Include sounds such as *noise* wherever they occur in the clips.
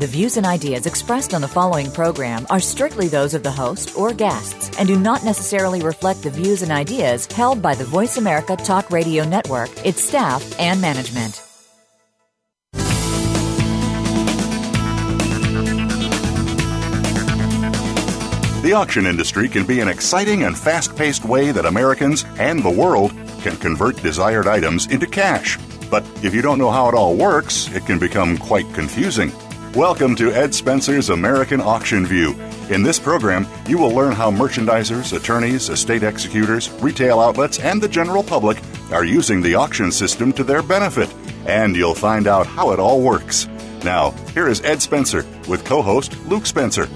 The views and ideas expressed on the following program are strictly those of the host or guests and do not necessarily reflect the views and ideas held by the Voice America Talk Radio Network, its staff, and management. The auction industry can be an exciting and fast paced way that Americans and the world can convert desired items into cash. But if you don't know how it all works, it can become quite confusing. Welcome to Ed Spencer's American Auction View. In this program, you will learn how merchandisers, attorneys, estate executors, retail outlets, and the general public are using the auction system to their benefit. And you'll find out how it all works. Now, here is Ed Spencer with co host Luke Spencer.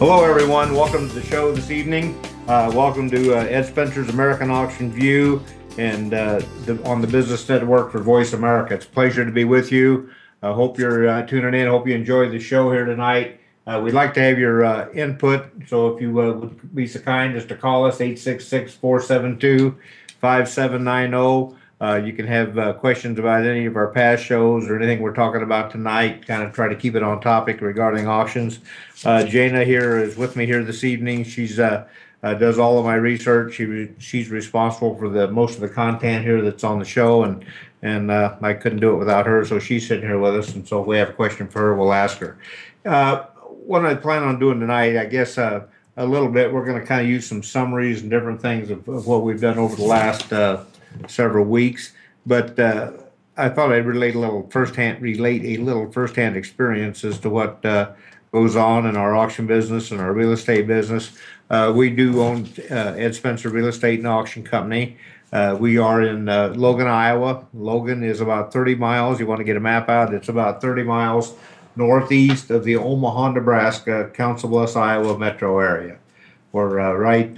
Hello, everyone. Welcome to the show this evening. Uh, welcome to uh, Ed Spencer's American Auction View and uh, the, on the Business Network for Voice America. It's a pleasure to be with you. I hope you're uh, tuning in. Hope you enjoyed the show here tonight. Uh, we'd like to have your uh, input, so if you would be so kind as to call us 866 472 5790. Uh, you can have uh, questions about any of our past shows or anything we're talking about tonight. Kind of try to keep it on topic regarding auctions. Uh, Jaina here is with me here this evening. She's uh, uh, does all of my research. She she's responsible for the most of the content here that's on the show, and and uh, I couldn't do it without her. So she's sitting here with us, and so if we have a question for her, we'll ask her. what I plan on doing tonight, I guess. a little bit. We're going to kind of use some summaries and different things of, of what we've done over the last several weeks. But uh, I thought I'd relate a little firsthand, relate a little firsthand experience as to what uh, goes on in our auction business and our real estate business. Uh, we do own uh, Ed Spencer Real Estate and Auction Company. Uh, we are in uh, Logan, Iowa. Logan is about 30 miles. You want to get a map out? It's about 30 miles northeast of the Omaha, Nebraska, Council Bluffs, Iowa metro area. We're right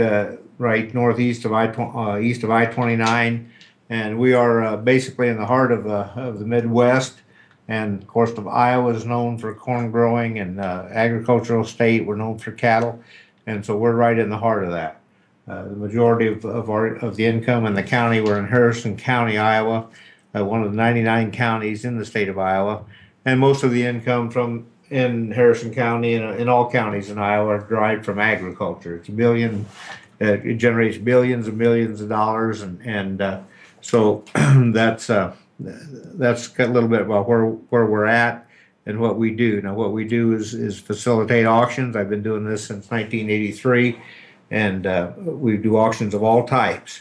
right northeast of I uh, east of I twenty nine, and we are uh, basically in the heart of uh, of the Midwest. And of course, Iowa is known for corn growing and uh, agricultural state. We're known for cattle, and so we're right in the heart of that. Uh, the majority of, of our of the income in the county, we're in Harrison County, Iowa, uh, one of the 99 counties in the state of Iowa, and most of the income from in Harrison County and in all counties in Iowa are derived from agriculture. It's a billion uh, it generates billions and millions of dollars, and and uh, so *clears throat* that's uh, that's a little bit about where where we're at and what we do. Now, what we do is is facilitate auctions. I've been doing this since 1983, and uh, we do auctions of all types,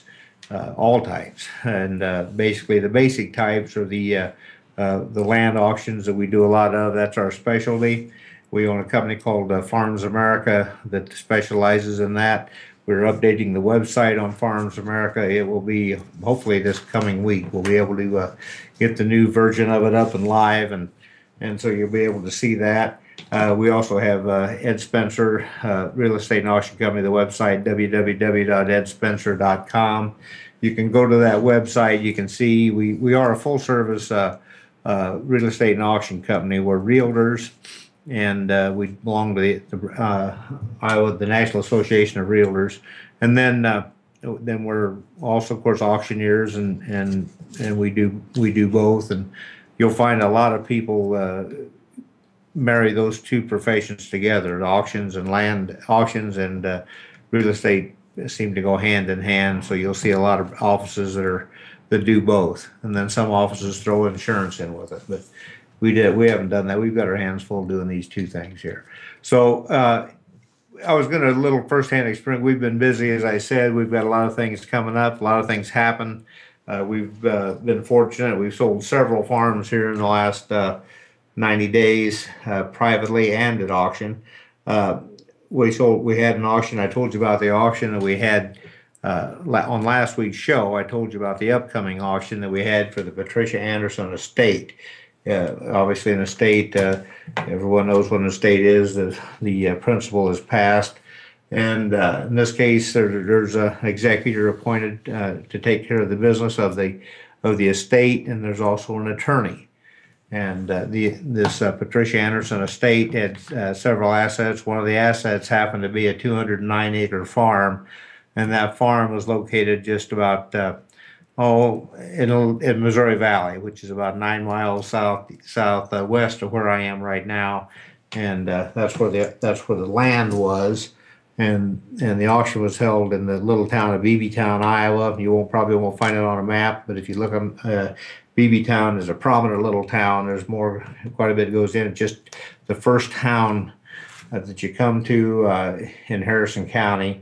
uh, all types, and uh, basically the basic types are the the land auctions that we do a lot of. That's our specialty. We own a company called Farms America that specializes in that. We're updating the website on Farms America. It will be hopefully this coming week. We'll be able to uh, get the new version of it up and live, and and so you'll be able to see that. Uh, we also have uh, Ed Spencer uh, Real Estate and Auction Company. The website www.edspencer.com. You can go to that website. You can see we we are a full service uh, uh, real estate and auction company. We're realtors and uh, we belong to the, the Iowa, the National Association of Realtors, and then then we're also, of course, auctioneers, and and and we do we do both, and you'll find a lot of people uh, marry those two professions together. Auctions and land auctions and uh, real estate seem to go hand in hand. So you'll see a lot of offices that are that do both, and then some offices throw insurance in with it, but we did. We haven't done that. We've got our hands full doing these two things here. So uh, I was going to a little firsthand experience. We've been busy, as I said. We've got a lot of things coming up. A lot of things happen. Uh, we've uh, been fortunate. We've sold several farms here in the last uh, 90 days, uh, privately and at auction. Uh, we sold. We had an auction. I told you about the auction that we had. on last week's show, I told you about the upcoming auction that we had for the Patricia Anderson estate yeah, obviously in a state, uh, everyone knows what an estate is. The the uh, principal is passed, and uh, in this case, there, there's an executor appointed uh, to take care of the business of the of the estate, and there's also an attorney. And uh, the this uh, Patricia Anderson estate had uh, several assets. One of the assets happened to be a 209 acre farm, and that farm was located just about uh, oh in in Missouri Valley, which is about nine miles south southwest of where I am right now, and uh, that's where the that's where the land was. And and the auction was held in the little town of Beebeetown, Iowa. You won't probably won't find it on a map, but if you look on uh, Beebeetown is a prominent little town. There's more, quite a bit goes in. Just the first town uh, that you come to uh, in Harrison County,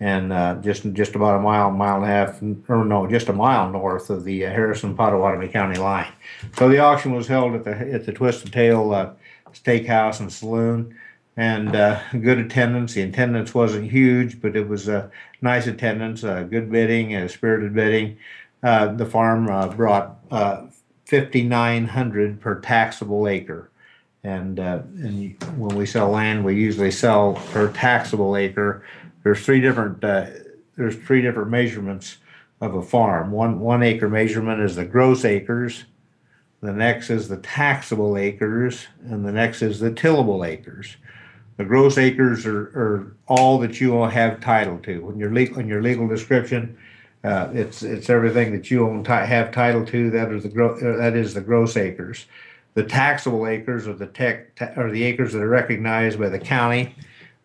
and uh, just just about a mile, mile and a half, or no, just a mile north of the uh, Harrison Pottawattamie County line. So the auction was held at the at the Twisted Tail uh, Steakhouse and Saloon, and uh, good attendance. The attendance wasn't huge, but it was a nice attendance, good bidding, spirited bidding. Uh, the farm uh, brought uh, 5900 per taxable acre. And, uh, and when we sell land, we usually sell per taxable acre. There's three different uh, there's three different measurements of a farm. One one acre measurement is the gross acres. The next is the taxable acres, and the next is the tillable acres. The gross acres are, are all that you will have title to. When your legal, in your legal description, uh, it's it's everything that you own have title to. That is the gro- uh, that is the gross acres. The taxable acres are the tech ta- are the acres that are recognized by the county.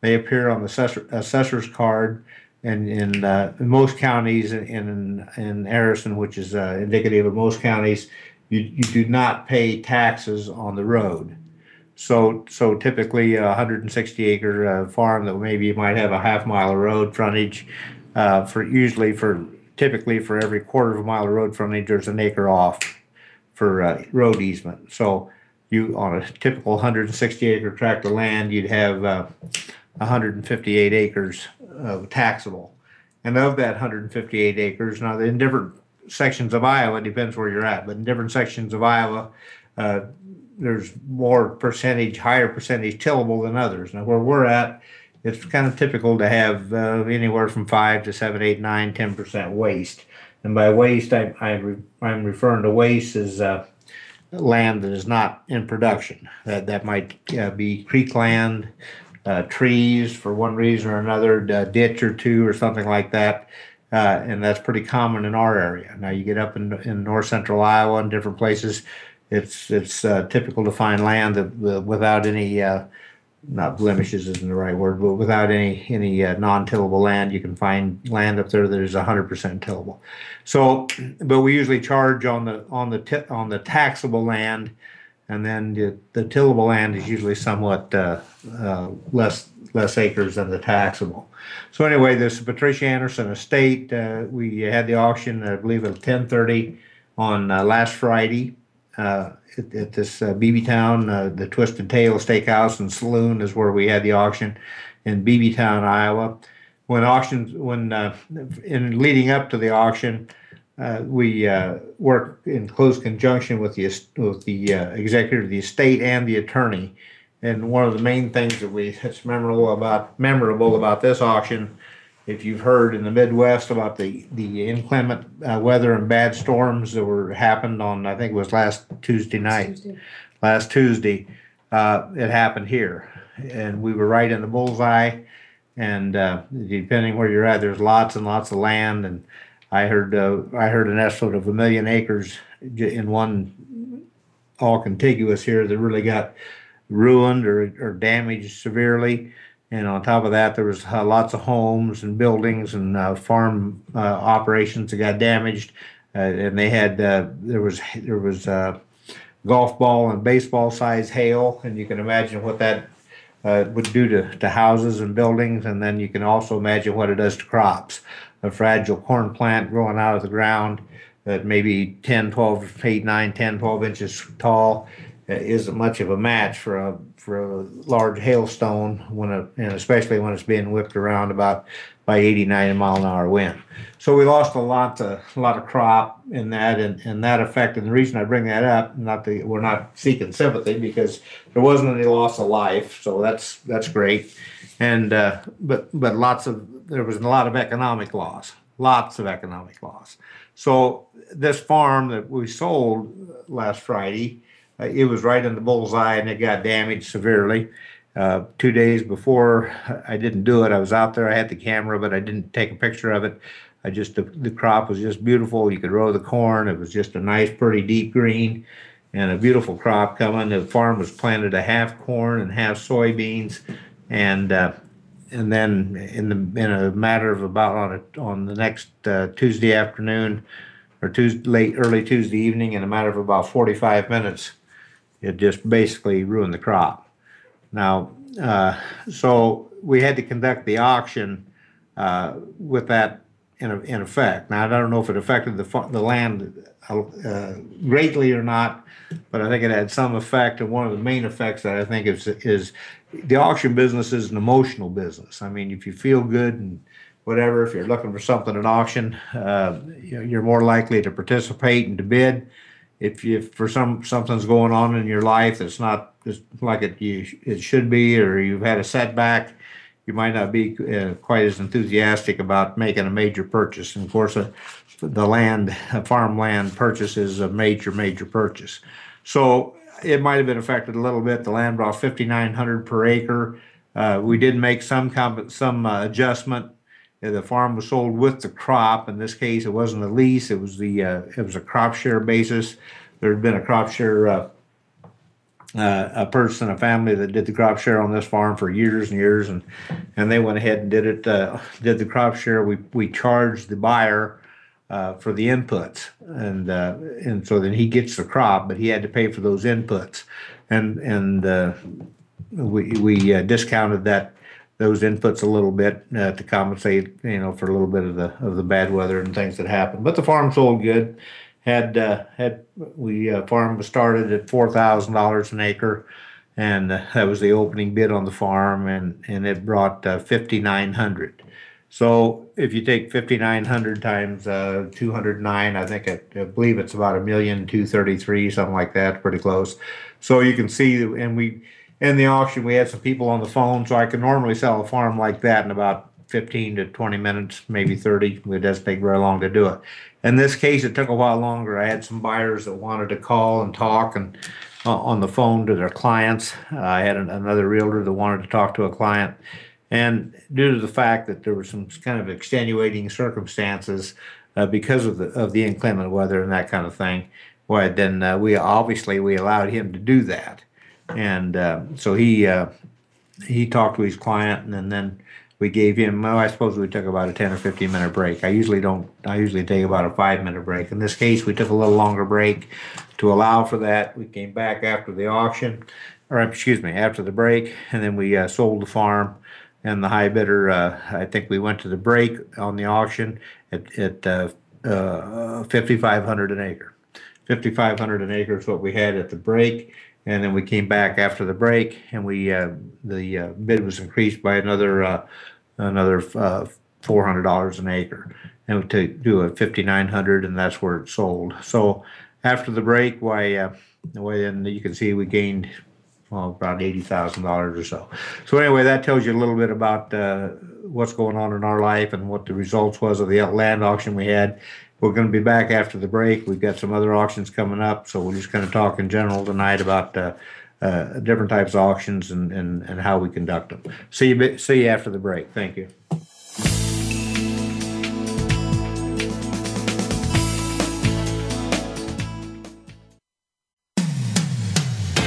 They appear on the assessor, assessor's card, and in, uh, in most counties, in in, in Harrison, which is uh, indicative of most counties, you you do not pay taxes on the road. So so typically, a 160 acre uh, farm that maybe you might have a half mile of road frontage. Uh, for usually for typically for every quarter of a mile of road frontage, there's an acre off for uh, road easement. So you, on a typical 160 acre tract of land, you'd have uh, 158 acres of taxable. And of that 158 acres, now in different sections of Iowa, depends where you're at, but in different sections of Iowa, uh, there's more percentage, higher percentage tillable than others. Now where we're at, it's kind of typical to have uh, anywhere from five to seven, eight, nine, ten percent waste. And by waste, I, I am referring to waste as uh, land that is not in production. That that might uh, be creek land, uh, trees for one reason or another, a ditch or two or something like that. Uh, and that's pretty common in our area. Now you get up in, in north central Iowa and different places, it's it's uh, typical to find land that, without any not blemishes isn't the right word, but without any any uh, non-tillable land, you can find land up there that is 100% tillable. So, but we usually charge on the on the t- on the taxable land, and then the, the tillable land is usually somewhat uh, uh, less less acres than the taxable. So anyway, this Patricia Anderson estate, uh, we had the auction, I believe, at 10:30 on uh, last Friday. Uh, at, at this uh, Town, uh, the Twisted Tail Steakhouse and Saloon is where we had the auction in Beebeetown, Iowa. When auctions, when uh, in leading up to the auction, uh, we worked in close conjunction with the with the executive of the estate and the attorney. And one of the main things that we that's memorable about memorable about this auction if you've heard in the Midwest about the the inclement uh, weather and bad storms that were happened on I think it was last Tuesday night, Tuesday. last Tuesday, uh, it happened here, and we were right in the bullseye. And uh, depending where you're at, there's lots and lots of land, and I heard uh, I heard an estimate of a million acres in one all contiguous here that really got ruined or, or damaged severely. And on top of that, there was uh, lots of homes and buildings and uh, farm uh, operations that got damaged. Uh, and they had uh, there was there was uh, golf ball and baseball size hail, and you can imagine what that would do to, to houses and buildings. And then you can also imagine what it does to crops. A fragile corn plant growing out of the ground that maybe 10, 12, 8, 9, 10, 12 inches tall isn't much of a match for a for a large hailstone when a, and especially when it's being whipped around about by 80 90 mile an hour wind. So we lost a lot of a lot of crop in that and, and that affected the reason i bring that up not that we're not seeking sympathy because there wasn't any loss of life so that's that's great. And uh, but but lots of there was a lot of economic loss lots of economic loss. So this farm that we sold last Friday, it was right in the bullseye and it got damaged severely. Uh, two days before I didn't do it, I was out there. I had the camera, but I didn't take a picture of it. I just the, the crop was just beautiful. You could row the corn. It was just a nice, pretty deep green, and a beautiful crop coming. The farm was planted a half corn and half soybeans, and uh, and then in the in a matter of about on a, on the next uh, Tuesday afternoon or Tuesday late early Tuesday evening, in a matter of about 45 minutes, it just basically ruined the crop. Now, uh, so we had to conduct the auction uh, with that in, in effect. Now, I don't know if it affected the, the land uh, greatly or not, but I think it had some effect. And one of the main effects that I think is, is the auction business is an emotional business. I mean, if you feel good and whatever, if you're looking for something at auction, uh, you're more likely to participate and to bid. If you for some something's going on in your life that's not just like it you, it should be, or you've had a setback, you might not be uh, quite as enthusiastic about making a major purchase. And of course, uh, the land, farmland purchase is a major, major purchase. So it might have been affected a little bit. The land brought 5,900 per acre. Uh, we did make some comp- some uh, adjustment. The farm was sold with the crop. In this case, it wasn't a lease; it was the uh, it was a crop share basis. There had been a crop share uh, a person, a family that did the crop share on this farm for years and years, and and they went ahead and did it. Uh, did the crop share. We we charged the buyer uh, for the inputs, and uh, and so then he gets the crop, but he had to pay for those inputs, and and uh, we we uh, discounted that those inputs a little bit uh, to compensate, you know, for a little bit of the of the bad weather and things that happened. But the farm sold good had uh, had we uh, farm was started at four thousand dollars an acre, and uh, that was the opening bid on the farm, and and it brought uh, fifty nine hundred. So if you take fifty nine hundred times uh, two hundred nine, I think it, I believe it's about a million two thirty three, something like that, pretty close. So you can see, and we in the auction we had some people on the phone, so I could normally sell a farm like that in about 15 to 20 minutes, maybe 30. It doesn't take very long to do it. In this case, it took a while longer. I had some buyers that wanted to call and talk and uh, on the phone to their clients. I had an, another realtor that wanted to talk to a client. And due to the fact that there were some kind of extenuating circumstances uh, because of the of the inclement weather and that kind of thing, well, then uh, we obviously we allowed him to do that. And uh, so he uh, he talked to his client, and then, we gave him well, I suppose we took about a 10 or 15 minute break. I usually don't I usually take about a 5 minute break. In this case, we took a little longer break to allow for that. We came back after the auction or excuse me, after the break and then we uh, sold the farm and the high bidder uh, I think we went to the break on the auction at at uh, uh 5500 an acre. 5500 an acre is what we had at the break and then we came back after the break, and we uh, the uh, bid was increased by another uh, another uh, four hundred dollars an acre, and to do a fifty nine hundred, and that's where it sold. So after the break, why, uh, way then you can see we gained well about eighty thousand dollars or so. So anyway, that tells you a little bit about uh, what's going on in our life and what the results was of the land auction we had. We're going to be back after the break. We've got some other auctions coming up, so we're just going to talk in general tonight about uh, uh, different types of auctions and, and, and how we conduct them. See you, see you after the break. Thank you.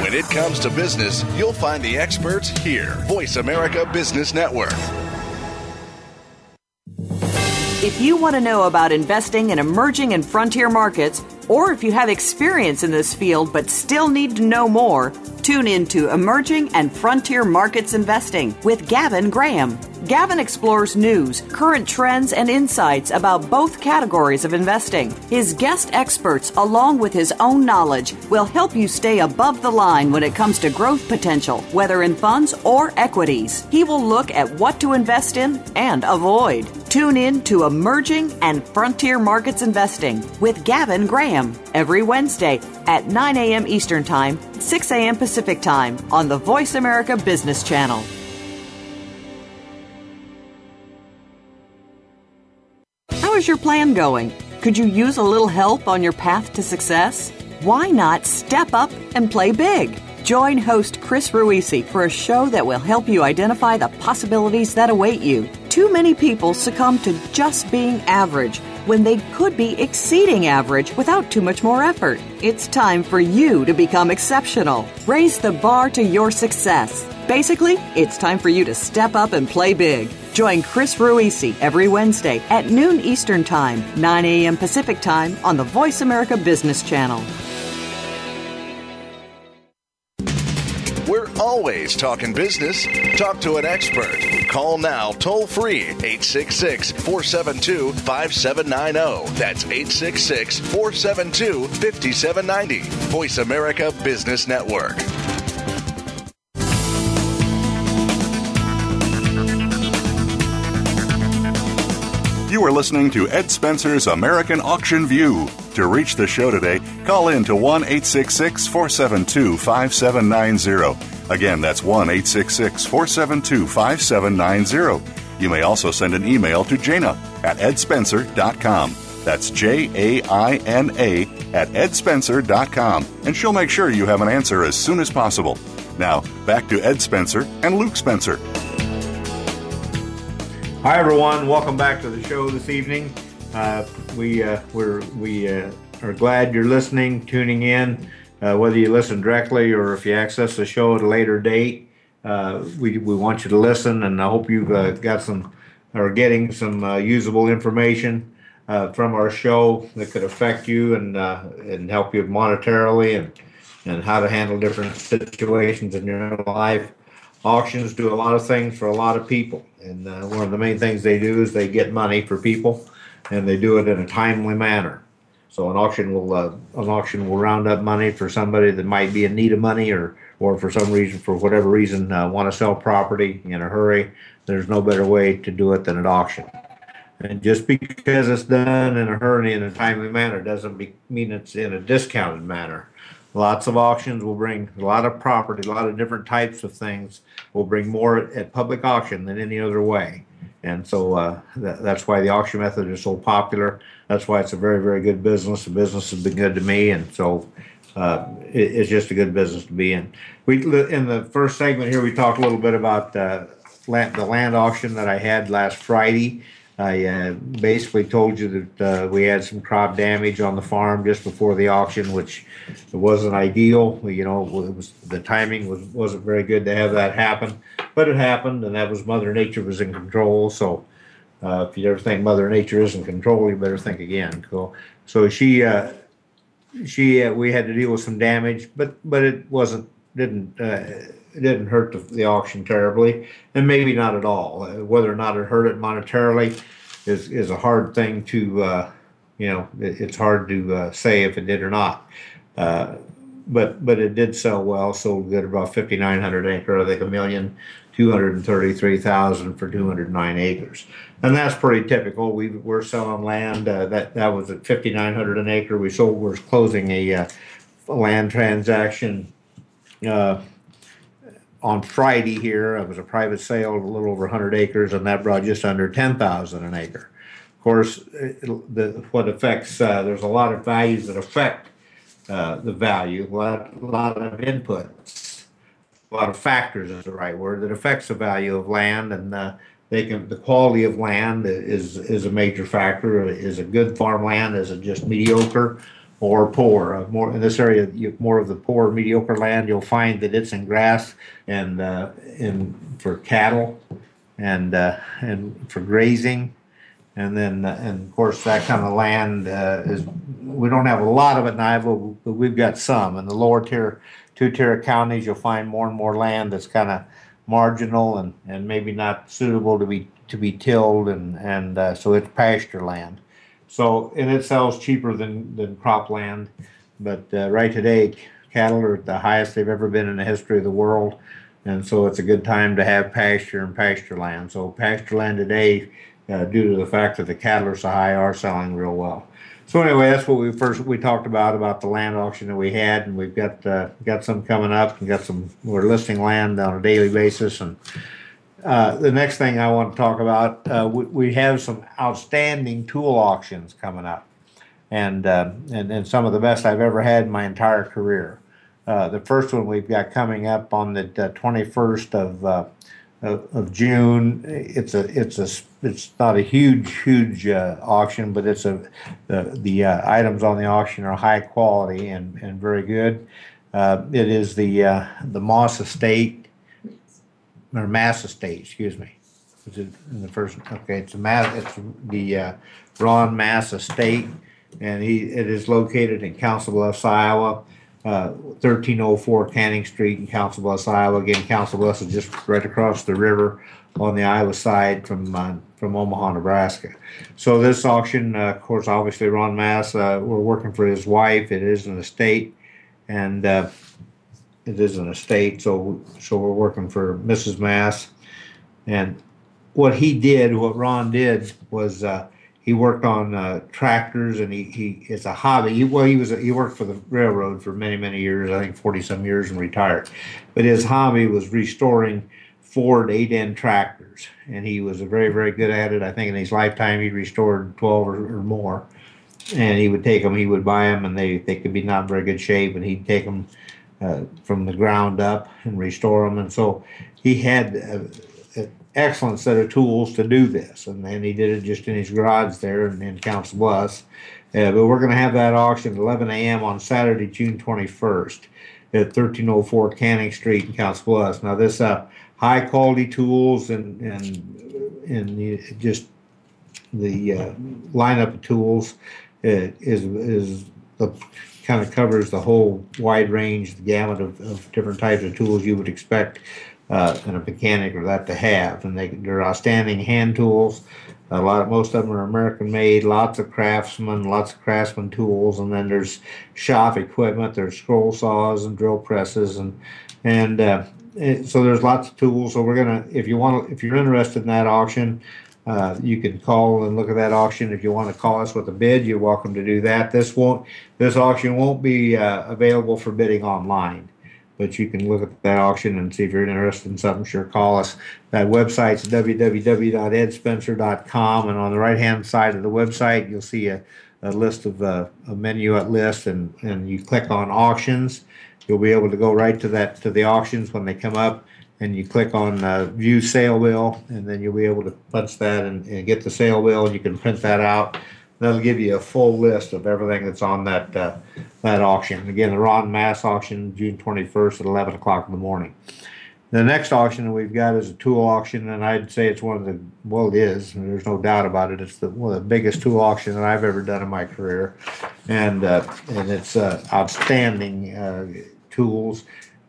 When it comes to business, you'll find the experts here. Voice America Business Network. If you want to know about investing in emerging and frontier markets, or if you have experience in this field but still need to know more, tune in to Emerging and Frontier Markets Investing with Gavin Graham. Gavin explores news, current trends, and insights about both categories of investing. His guest experts, along with his own knowledge, will help you stay above the line when it comes to growth potential, whether in funds or equities. He will look at what to invest in and avoid. Tune in to Emerging and Frontier Markets Investing with Gavin Graham every Wednesday at 9 a.m. Eastern Time, 6 a.m. Pacific Time on the Voice America Business Channel. How is your plan going? Could you use a little help on your path to success? Why not step up and play big? Join host Chris Ruisi for a show that will help you identify the possibilities that await you. Too many people succumb to just being average when they could be exceeding average without too much more effort. It's time for you to become exceptional. Raise the bar to your success. Basically, it's time for you to step up and play big. Join Chris Ruisi every Wednesday at noon Eastern Time, 9 a.m. Pacific Time on the Voice America Business Channel. Always talking business. Talk to an expert. Call now toll free 866 472 5790. That's 866 472 5790. Voice America Business Network. You are listening to Ed Spencer's American Auction View. To reach the show today, call in to 1 866 472 5790. Again, that's 1 866 472 5790. You may also send an email to Jaina at edspencer.com. That's J A I N A at edspencer.com, and she'll make sure you have an answer as soon as possible. Now, back to Ed Spencer and Luke Spencer. Hi everyone, welcome back to the show this evening. Uh, we uh, we uh, are glad you're listening, tuning in. Uh, whether you listen directly or if you access the show at a later date, uh, we we want you to listen, and I hope you've uh, got some or getting some usable information from our show that could affect you and and help you monetarily and and how to handle different situations in your life auctions do a lot of things for a lot of people. And uh, one of the main things they do is they get money for people, and they do it in a timely manner. So an auction will uh, an auction will round up money for somebody that might be in need of money, or or for some reason, for whatever reason, uh, want to sell property in a hurry. There's no better way to do it than an auction. And just because it's done in a hurry in a timely manner doesn't be, mean it's in a discounted manner. Lots of auctions will bring a lot of property, a lot of different types of things will bring more at public auction than any other way. And so uh, that's why the auction method is so popular. That's why it's a very, very good business. The business has been good to me, and so uh, it, it's just a good business to be in. We in the first segment here we talked a little bit about uh, land, the land auction that I had last Friday. I uh, basically told you that uh, we had some crop damage on the farm just before the auction, which wasn't ideal. You know, it was the timing was wasn't very good to have that happen, but it happened, and that was Mother Nature was in control. So, uh, if you ever think Mother Nature is in control, you better think again. Cool. So she uh, she uh, we had to deal with some damage, but but it wasn't didn't uh, it didn't hurt the, the, auction terribly, and maybe not at all. Uh, whether or not it hurt it monetarily is is a hard thing to uh, you know. It, it's hard to uh, say if it did or not. Uh, but but it did sell well. Sold good about fifty nine hundred acre. I think a million two hundred and thirty three thousand for two hundred nine acres, and that's pretty typical. We we're selling land uh, that that was at fifty nine hundred an acre. We sold. We're closing a, uh, land transaction uh, on Friday here. It was a private sale of a little over 100 acres, and that brought just under 10,000 an acre. Of course, the, what affects uh, there's a lot of values that affect uh, the value. A lot, a lot of inputs, a lot of factors is the right word that affects the value of land, and uh, they can the quality of land is is a major factor. Is a good farmland? Is it just mediocre? Or poor. Uh, more in this area, you, more of the poor, mediocre land, you'll find that it's in grass and uh, in for cattle and uh, and for grazing, and then uh, and of course that kind of land uh, is we don't have a lot of it in Iowa, but we've got some. In the lower tier, two tier counties, you'll find more and more land that's kind of marginal and, and maybe not suitable to be to be tilled, and and uh, so it's pasture land. So, and it sells cheaper than, than cropland. But uh, right today, cattle are at the highest they've ever been in the history of the world. And so it's a good time to have pasture and pasture land. So pasture land today, uh, due to the fact that the cattle are so high, are selling real well. So anyway, that's what we first we talked about about the land auction that we had, and we've got uh, got some coming up, and got some we're listing land on a daily basis, and uh, the next thing I want to talk about, uh, we, we, have some outstanding tool auctions coming up. and, uh, and, and some of the best I've ever had in my entire career. Uh, the first one we've got coming up on the 21st of, uh, of, of June. It's a it's a it's not a huge huge auction, but it's a the the items on the auction are high quality and, and very good. It is the the Moss Estate or Mass Estate, excuse me. Is it in the first? Okay, it's a Mass. It's the uh, Ron Mass Estate, and he it is located in Council Bluffs, Iowa. Uh, 1304 Canning Street in Council Bluffs, Iowa. Again, Council Bluffs is just right across the river on the Iowa side from uh, from Omaha, Nebraska. So this auction, uh, of course, obviously Ron Mass, uh, we're working for his wife. It is an estate, and uh, it is an estate. So so we're working for Mrs. Mass, and what he did, what Ron did, was uh, he worked on uh, tractors and he, he it's a hobby he, well he was a, he worked for the railroad for many many years i think 40 some years and retired but his hobby was restoring ford 8N tractors and he was very very good at it i think in his lifetime he restored 12 or, or more and he would take them he would buy them and they, they could be not very good shape and he'd take them uh, from the ground up and restore them and so he had an excellent set of tools to do this. And then he did it just in his garage there in, in Council Bluffs. Uh, but we're going to have that auction at 11 a.m. on Saturday, June 21st at 1304 Canning Street in Council Bluffs. Now, this uh, high quality tools and, and, and just the uh, lineup of tools uh, is, is the kind of covers the whole wide range, the gamut of, of different types of tools you would expect uh, and a mechanic or that to have. And they, they're outstanding hand tools. A lot, of, most of them are American made. Lots of craftsmen, lots of craftsman tools, and then there's shop equipment. There's scroll saws and drill presses, and and uh, so there's lots of tools. So we're gonna, if you want, if you're interested in that auction, uh, you can call and look at that auction. If you want to call us with a bid, you're welcome to do that. This won't, this auction won't be uh, available for bidding online but you can look at that auction and see if you're interested in something. Sure, call us. That website's www.edspencer.com, and on the right hand side of the website, you'll see a, a list of uh, a menu at list, and and you click on auctions. You'll be able to go right to that to the auctions when they come up, and you click on uh, view sale bill, and then you'll be able to punch that and, and get the sale bill. And you can print that out That'll give you a full list of everything that's on that uh, that auction. Again, the Ron Mass auction, June 21st at 11 o'clock in the morning. The next auction we've got is a tool auction, and I'd say it's one of the well, it is. There's no doubt about it. It's the one of the biggest tool auction that I've ever done in my career, and uh, and it's uh, outstanding uh, tools.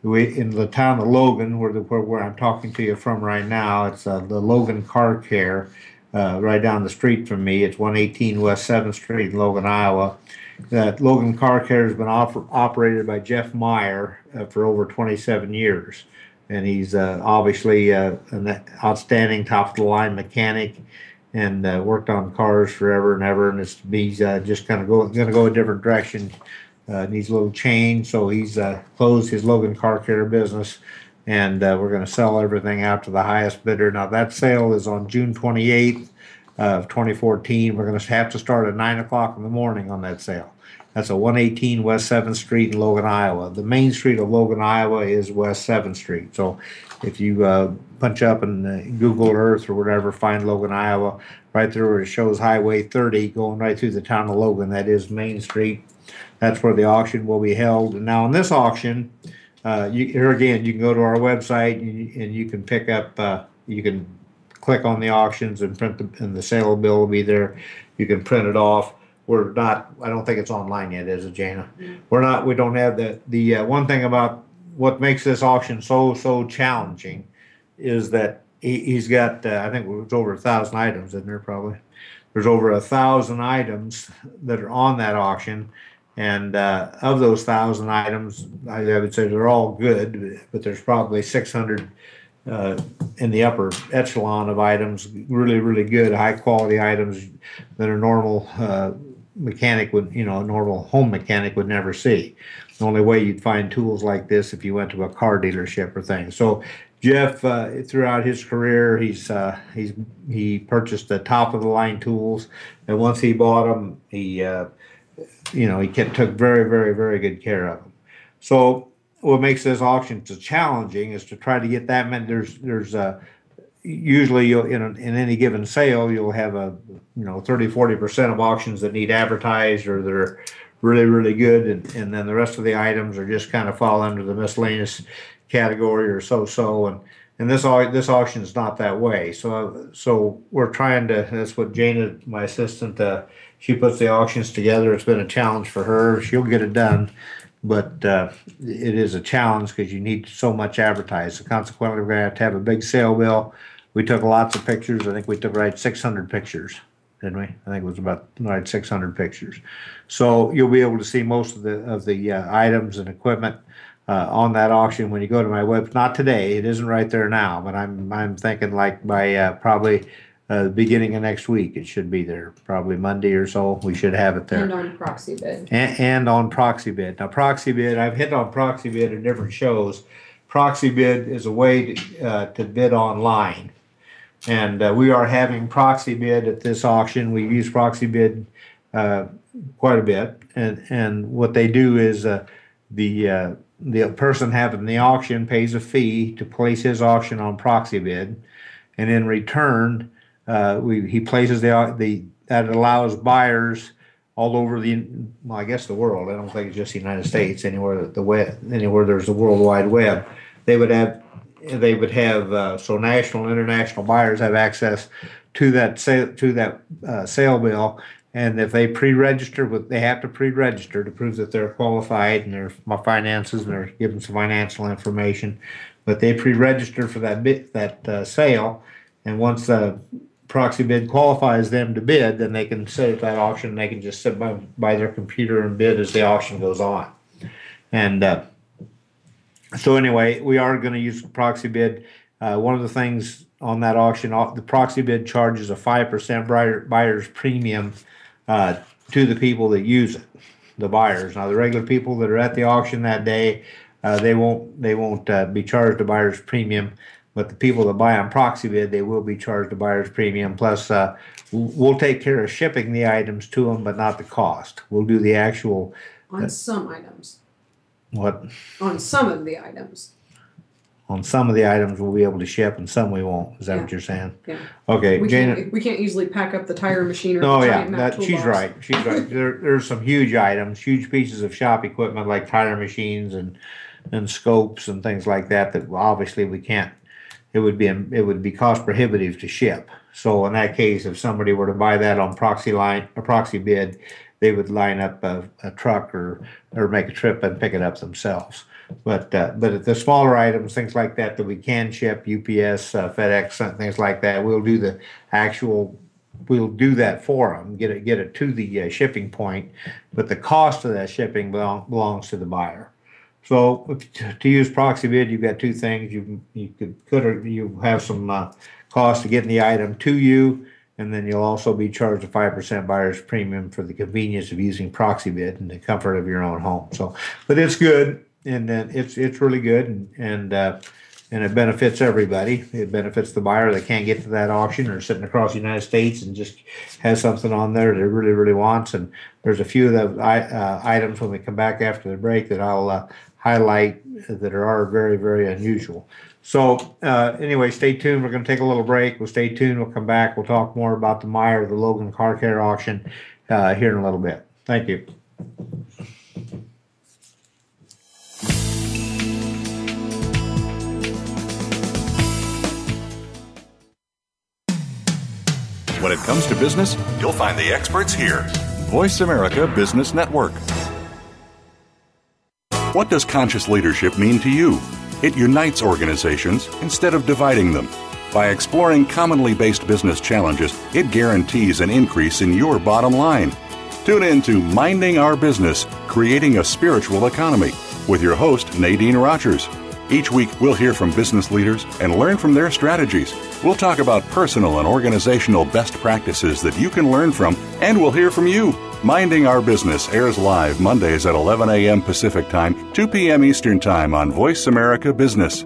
We, in the town of Logan, where, the, where, where I'm talking to you from right now, it's uh, the Logan Car Care uh, right down the street from me. It's 118 West 7th Street in Logan, Iowa. That Logan Car Care has been op- operated by Jeff Meyer uh, for over 27 years. And he's uh, obviously uh, an outstanding top of the line mechanic and uh, worked on cars forever and ever. And it's, he's just kind of going to go a different direction. Needs a little change. So he's closed his Logan Car Care business and uh, we're going to sell everything out to the highest bidder. Now that sale is on June 28th of 2014. We're going to have to start at nine o'clock in the morning on that sale. That's a 118 West 7th Street in Logan, Iowa. The main street of Logan, Iowa is West 7th Street. So if you uh, punch up in uh, Google Earth or whatever, find Logan, Iowa, right there where it shows Highway 30 going right through the town of Logan, that is Main Street. That's where the auction will be held. And now in this auction, uh, you, here again, you can go to our website and, and you can pick up, uh, you can click on the auctions and print the, and the sale bill will be there. You can print it off. We're not, I don't think it's online yet, is it, Jaina? We're not, we don't have the, the uh, one thing about what makes this auction so, so challenging is that he, he's got, uh, I think it's over a thousand items, isn't there, probably? There's over a thousand items that are on that auction and uh, of those thousand items, I, I, would say they're all good, but there's probably 600 uh, in the upper echelon of items, really, really good, high quality items that a normal uh, mechanic would, you know, a normal home mechanic would never see. The only way you'd find tools like this if you went to a car dealership or thing. So Jeff, uh, throughout his career, he's uh, he's he purchased the top of the line tools, and once he bought them, he uh, you know, he took very, very, very good care of them. So what makes this auction so challenging is to try to get that many. There's there's a usually you'll in, a, in any given sale you'll have a you know 30 40 percent of auctions that need advertised or they're really really good and, and then the rest of the items are just kind of fall under the miscellaneous category or so so and and this this auction is not that way so so we're trying to that's what Jaina my assistant uh, she puts the auctions together it's been a challenge for her she'll get it done but uh, it is a challenge because you need so much advertising. so consequently we're going to have to have a big sale bill we took lots of pictures. I think we took right 600 pictures, didn't we? I think it was about right 600 pictures. So you'll be able to see most of the of the uh, items and equipment uh, on that auction when you go to my web. Not today; it isn't right there now. But I'm I'm thinking like by uh, probably uh, the beginning of next week, it should be there. Probably Monday or so, we should have it there. And on Proxibid. And, and on Proxibid. Now, Proxibid, I've hit on Proxibid in different shows. Proxibid is a way to, uh, to bid online. And uh, we are having Proxibid at this auction. We use Proxibid uh, quite a bit, and and what they do is uh, the uh, the person having the auction pays a fee to place his auction on Proxibid, and in return, uh, we he places the the that allows buyers all over the well, I guess the world. I don't think it's just the United States. Anywhere the web, anywhere there's a World Wide Web, they would have they would have uh, so national and international buyers have access to that sale to that uh, sale bill and if they pre-register with they have to pre-register to prove that they're qualified and their my finances and they're given some financial information. But they pre-register for that that uh, sale. And once the Proxibid qualifies them to bid then they can sit at that auction and they can just sit by, by their computer and bid as the auction goes on. And uh, so anyway, we are going to use Proxibid. Uh, one of the things on that auction, the Proxibid charges a five percent buyer, buyer's premium uh, to the people that use it, the buyers. Now, the regular people that are at the auction that day, uh, they won't they won't uh, be charged a buyer's premium. But the people that buy on Proxibid, they will be charged a buyer's premium. Plus, uh, we'll take care of shipping the items to them, but not the cost. We'll do the actual on some items. What? On some of the items. On some of the items we'll be able to ship and some we won't. Is that Yeah. what you're saying? Yeah. Okay, We can't, we can't easily pack up the tire machine or Oh the yeah, giant that, she's toolbox. right. She's right. *laughs* There, there's some huge items, huge pieces of shop equipment like tire machines and and scopes and things like that that obviously we can't. It would be it would be cost prohibitive to ship. So in that case, if somebody were to buy that on proxy line a Proxibid, they would line up a, a truck or or make a trip and pick it up themselves. But uh, but the smaller items, things like that, that we can ship, UPS, uh, FedEx, things like that, we'll do the actual. We'll do that for them, get it get it to the uh, shipping point, but the cost of that shipping belong, belongs to the buyer. So to, use Proxibid, you've got two things. You you could could you have some uh, cost to getting the item to you, and then you'll also be charged a five percent buyer's premium for the convenience of using Proxibid and the comfort of your own home. So, but it's good and then it's it's really good and and uh, and it benefits everybody. It benefits the buyer that can't get to that auction or sitting across the United States and just has something on there that really really wants. And there's a few of the uh, items when we come back after the break that I'll uh, highlight that are very very unusual. So uh, anyway, stay tuned. We're going to take a little break. We'll stay tuned. We'll come back. We'll talk more about the Meyer, the Logan Car Care auction uh, here in a little bit. Thank you. When it comes to business, you'll find the experts here. Voice America Business Network. What does conscious leadership mean to you? It unites organizations instead of dividing them. By exploring commonly based business challenges, it guarantees an increase in your bottom line. Tune in to Minding Our Business Creating a Spiritual Economy with your host, Nadine Rogers. Each week, we'll hear from business leaders and learn from their strategies. We'll talk about personal and organizational best practices that you can learn from, and we'll hear from you. Minding Our Business airs live Mondays at 11 a.m. Pacific Time, 2 p.m. Eastern Time on Voice America Business.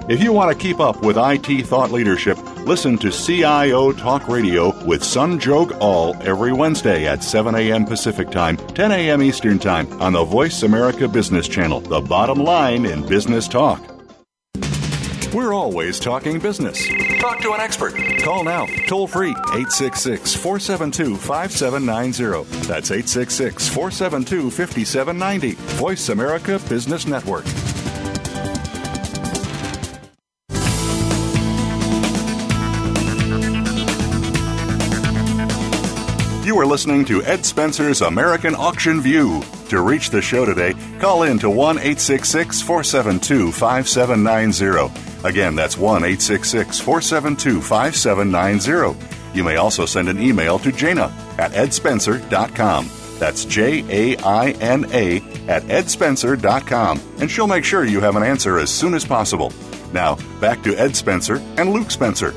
If you want to keep up with IT thought leadership, listen to CIO Talk Radio with Sanjog Aul every Wednesday at 7 a.m. Pacific Time, 10 a.m. Eastern Time on the Voice America Business Channel, the bottom line in business talk. We're always talking business. Talk to an expert. Call now, toll free, 866 472 5790. That's 866 472 5790. Voice America Business Network. Are listening to Ed Spencer's American Auction View. To reach the show today, call in to 1 866 472 5790. Again, that's 1 866 472 5790. You may also send an email to Jaina at edspencer.com. That's J A I N A at edspencer.com, and she'll make sure you have an answer as soon as possible. Now, back to Ed Spencer and Luke Spencer.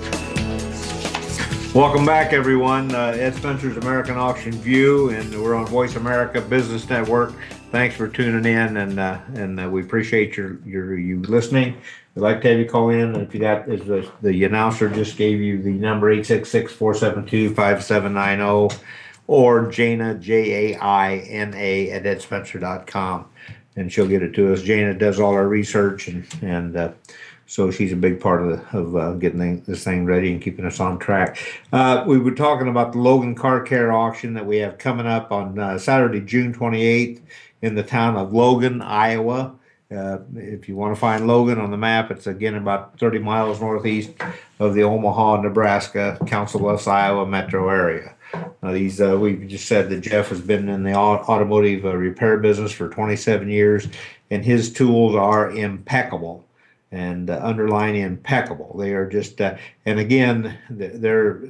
Welcome back, everyone. Uh, Ed Spencer's American Auction View, and we're on Voice America Business Network. Thanks for tuning in, and uh, and uh, we appreciate your your you listening. We'd like to have you call in. If you got, as the, the announcer just gave you the number 866-472-5790 or Jaina J A I N A at edspencer.com, and she'll get it to us. Jaina does all our research and and. Uh, so she's a big part of, the, of uh, getting this thing ready and keeping us on track. Uh, we were talking about the Logan Car Care auction that we have coming up on uh, Saturday, June 28th in the town of Logan, Iowa. Uh, if you want to find Logan on the map, it's again about 30 miles northeast of the Omaha, Nebraska, Council Bluffs, Iowa metro area. Now, these uh, we've just said that Jeff has been in the automotive uh, repair business for 27 years, and his tools are impeccable and uh, underline impeccable. They are just, uh, and again, they're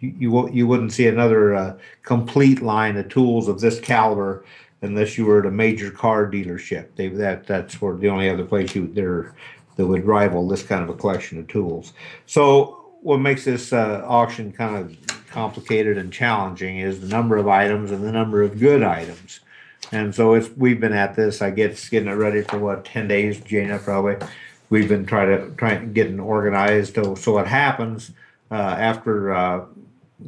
you you, wouldn't see another uh, complete line of tools of this caliber unless you were at a major car dealership. They that that's where the only other place you there that would rival this kind of a collection of tools. So what makes this uh, auction kind of complicated and challenging is the number of items and the number of good items. And so it's we've been at this. I guess getting it ready for what ten days, Jaina probably we've been trying to trying getting organized. So, so what happens uh, after uh,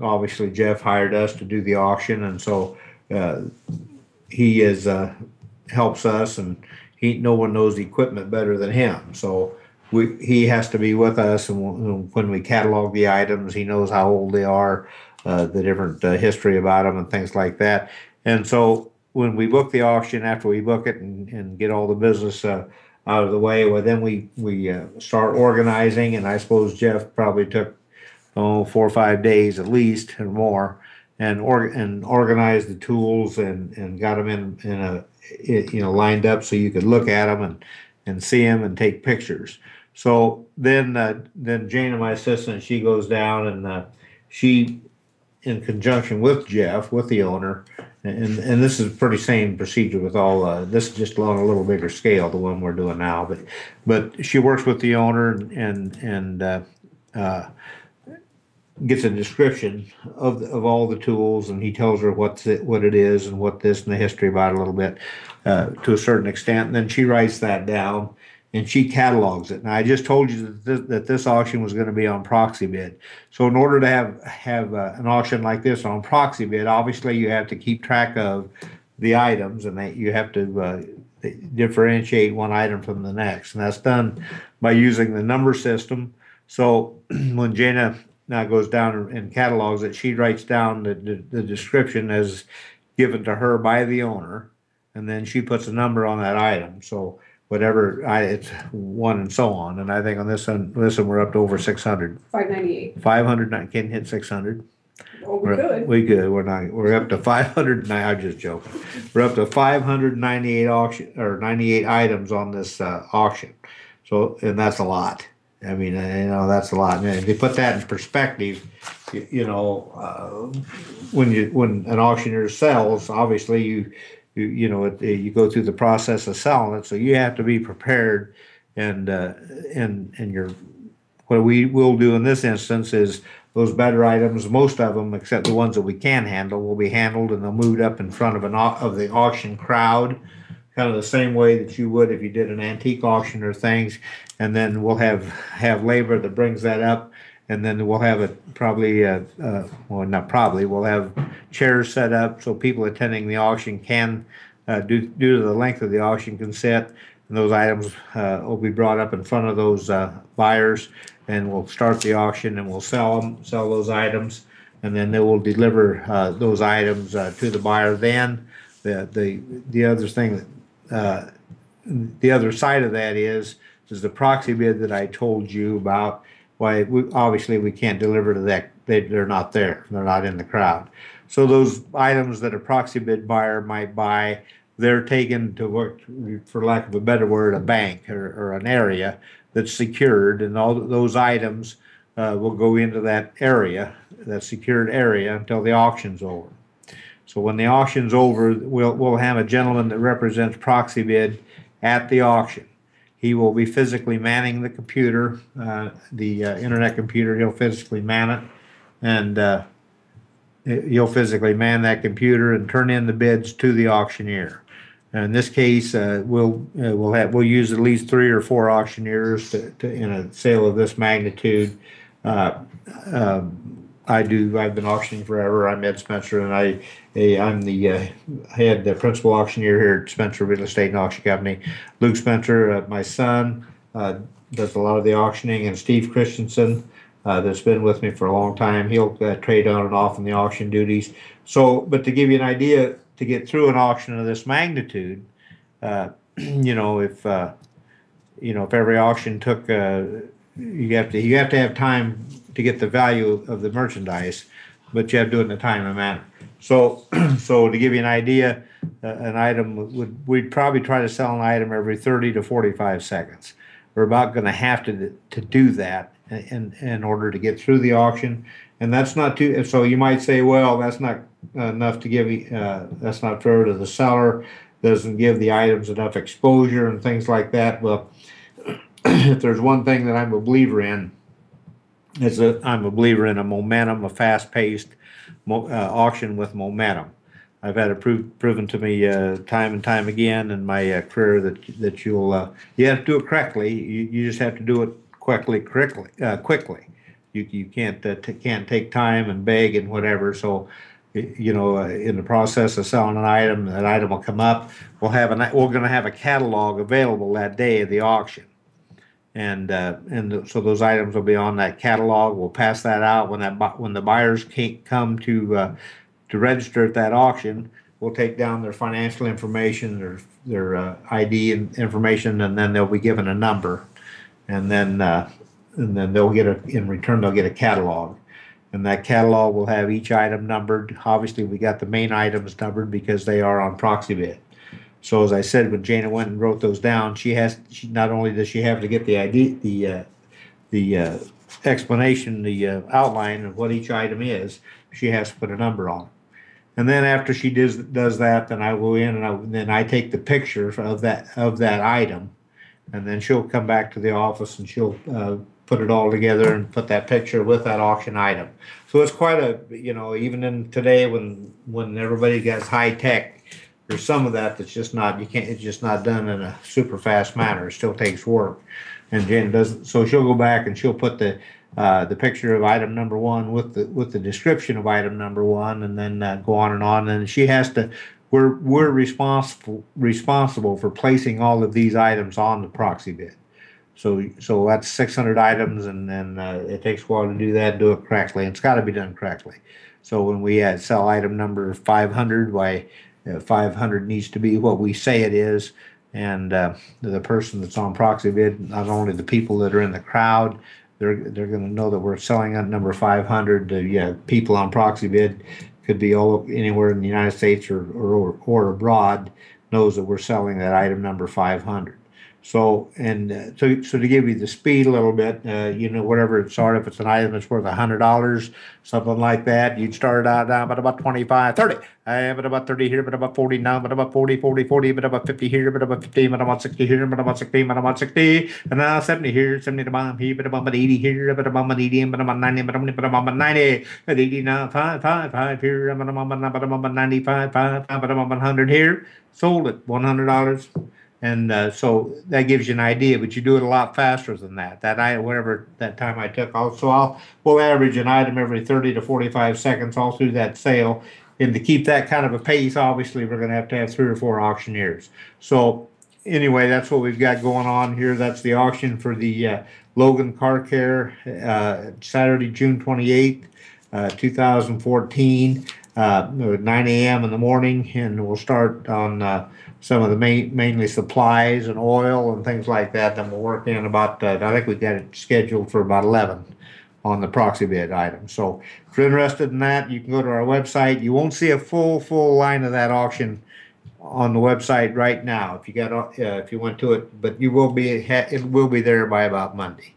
obviously Jeff hired us to do the auction, and so uh, he is uh, helps us, and he no one knows the equipment better than him. So we he has to be with us, and when we catalog the items, he knows how old they are, uh, the different uh, history about them, and things like that. And so when we book the auction, after we book it and, and get all the business out of the way. Well, then we we uh, start organizing, and I suppose Jeff probably took oh four or five days at least or more, and or and organized the tools and and got them in in a you know lined up so you could look at them and and see them and take pictures. So then uh, then Jane, my assistant, she goes down and uh, she, in conjunction with Jeff, with the owner, and and this is pretty same procedure with all. Uh, this is just on a little bigger scale, the one we're doing now. But but she works with the owner and and uh, uh, gets a description of of all the tools, and he tells her what's it, what it is and what this and the history about it a little bit uh, to a certain extent. And then she writes that down and she catalogs it. Now I just told you that this, that this auction was going to be on Proxibid. So in order to have have uh, an auction like this on Proxibid, obviously you have to keep track of the items, and that you have to uh, differentiate one item from the next, and that's done by using the number system. So *clears throat* when Jaina now goes down and catalogs it, she writes down the, the, the description as given to her by the owner, and then she puts a number on that item. So whatever, I, it's one and so on. And I think on this one, this one, we're up to over six hundred. Five ninety-eight. Five hundred, can't hit six hundred. Oh, we could. We could, we're not, we're up to five hundred, I'm just joking. We're up to five hundred ninety-eight auction, or ninety-eight items on this, uh, auction. So, and that's a lot. I mean, uh, you know, that's a lot. And if you put that in perspective, you, you know, uh, when you when an auctioneer sells, obviously you you, you know it, you go through the process of selling it, so you have to be prepared. And uh, and and your what we will do in this instance is those better items, most of them, except the ones that we can handle, will be handled and they'll moved up in front of an au- of the auction crowd kind of the same way that you would if you did an antique auction or things. And then we'll have, have labor that brings that up. And then we'll have a probably, uh, uh, well, not probably, we'll have chairs set up so people attending the auction can, uh, due, due to the length of the auction can sit. And those items, uh, will be brought up in front of those, uh, buyers. And we'll start the auction and we'll sell them, sell those items. And then they will deliver, uh, those items, uh, to the buyer. Then, the, the, the other thing that uh, the other side of that is is the Proxibid that I told you about. Why we, obviously we can't deliver to that. They, they're not there. They're not in the crowd. So those items that a Proxibid buyer might buy, they're taken to what, for lack of a better word, a bank or, or an area that's secured, and all those items uh, will go into that area, that secured area, until the auction's over. So when the auction's over, we'll, we'll have a gentleman that represents Proxibid at the auction. He will be physically manning the computer, uh, the uh, internet computer, he'll physically man it. And, uh, he'll physically man that computer and turn in the bids to the auctioneer. In this case, uh, we'll, uh, we'll have, we'll use at least three or four auctioneers to, to, in a sale of this magnitude. Uh, um, I do, I've been auctioning forever. I'm Ed Spencer and I, eh, I'm the uh, head, the principal auctioneer here at Spencer Real Estate and Auction Company. Luke Spencer, uh, my son, uh, does a lot of the auctioning and Steve Christensen, uh, that's been with me for a long time. He'll uh, trade on and off in the auction duties. So, but to give you an idea, to get through an auction of this magnitude, uh, *clears throat* you know, if, you know, if every auction took, you have to, you have to have time to get the value of the merchandise, but you have to do it in a timely manner. So, *clears throat* so to give you an idea, uh, an item would, we'd probably try to sell an item every thirty to forty-five seconds. We're about gonna have to, to do that in, in order to get through the auction. And that's not too, so you might say, well, that's not enough to give, uh, that's not fair to the seller, doesn't give the items enough exposure and things like that. Well, *clears throat* if there's one thing that I'm a believer in, is a, I'm a believer in a momentum, a fast-paced mo- uh, auction with momentum. I've had it prov- proven to me uh, time and time again in my uh, career that that you'll uh, you have to do it correctly. You, you just have to do it quickly, quickly, uh, quickly. You you can't uh, t- can't take time and beg and whatever. So you know, uh, in the process of selling an item, that item will come up. We'll have an we're going to have a catalog available that day of the auction and uh, and so those items will be on that catalog. We'll pass that out when that when the buyers can't come to uh, to register at that auction. We'll take down their financial information, their their uh, ID information, and then they'll be given a number, and then uh, and then they'll get a in return they'll get a catalog, and that catalog will have each item numbered. Obviously, we got the main items numbered because they are on Proxibid. So as I said, when Jaina went and wrote those down, she has, she, not only does she have to get the ID, the, uh, the, uh, explanation, the, uh, outline of what each item is, she has to put a number on. And then after she does, does that, then I go in and I, then I take the picture of that, of that item. And then she'll come back to the office and she'll, uh, put it all together and put that picture with that auction item. So it's quite a, you know, even in today when, when everybody gets high tech, there's some of that that's just not you can't it's just not done in a super fast manner. It still takes work. And jen does so she'll go back and she'll put the uh, the picture of item number one with the with the description of item number one and then uh, go on and on. And she has to we're we're responsible responsible for placing all of these items on the Proxibid. So so that's 600 items and then uh, it takes a while to do that do it correctly it's got to be done correctly. So when we sell item number 500 why uh, 500 needs to be what we say it is. And uh, the person that's on Proxibid, not only the people that are in the crowd, they're they're going to know that we're selling at number 500. The yeah, people on Proxibid could be all anywhere in the United States or or, or abroad knows that we're selling that item number 500. So, and uh, so, so to give you the speed a little bit, uh, you know, whatever it's sort if it's an item that's worth a hundred dollars, something like that, you'd start out down but about 25, 30, uh, but about 30 here, but about 40 now, but about 40, 40, 40, but about 50 here, but about 50, but about 60 here, but about 60, but about 60, and now 70 here, 70 about here, but about 80 here, but about 80, but about 90, but about 90, at 80 now, 5, 5, 5 here, but about 95, 5, 5, but about 100 here, sold it, $100. And uh, so that gives you an idea, but you do it a lot faster than that. That I whatever that time I took, so I'll we'll average an item every 30 to 45 seconds all through that sale. And to keep that kind of a pace, obviously we're going to have to have three or four auctioneers. So anyway, that's what we've got going on here. That's the auction for the uh, Logan Car Care, uh, Saturday, June 28th, uh, 2014, uh, 9 a.m. in the morning, and we'll start on uh, some of the main, mainly supplies and oil and things like that. Then we'll work in about, uh, I think we got it scheduled for about 11 on the Proxibid item. So if you're interested in that, you can go to our website. You won't see a full, full line of that auction on the website right now if you got uh, if you went to it, but you will be it will be there by about Monday,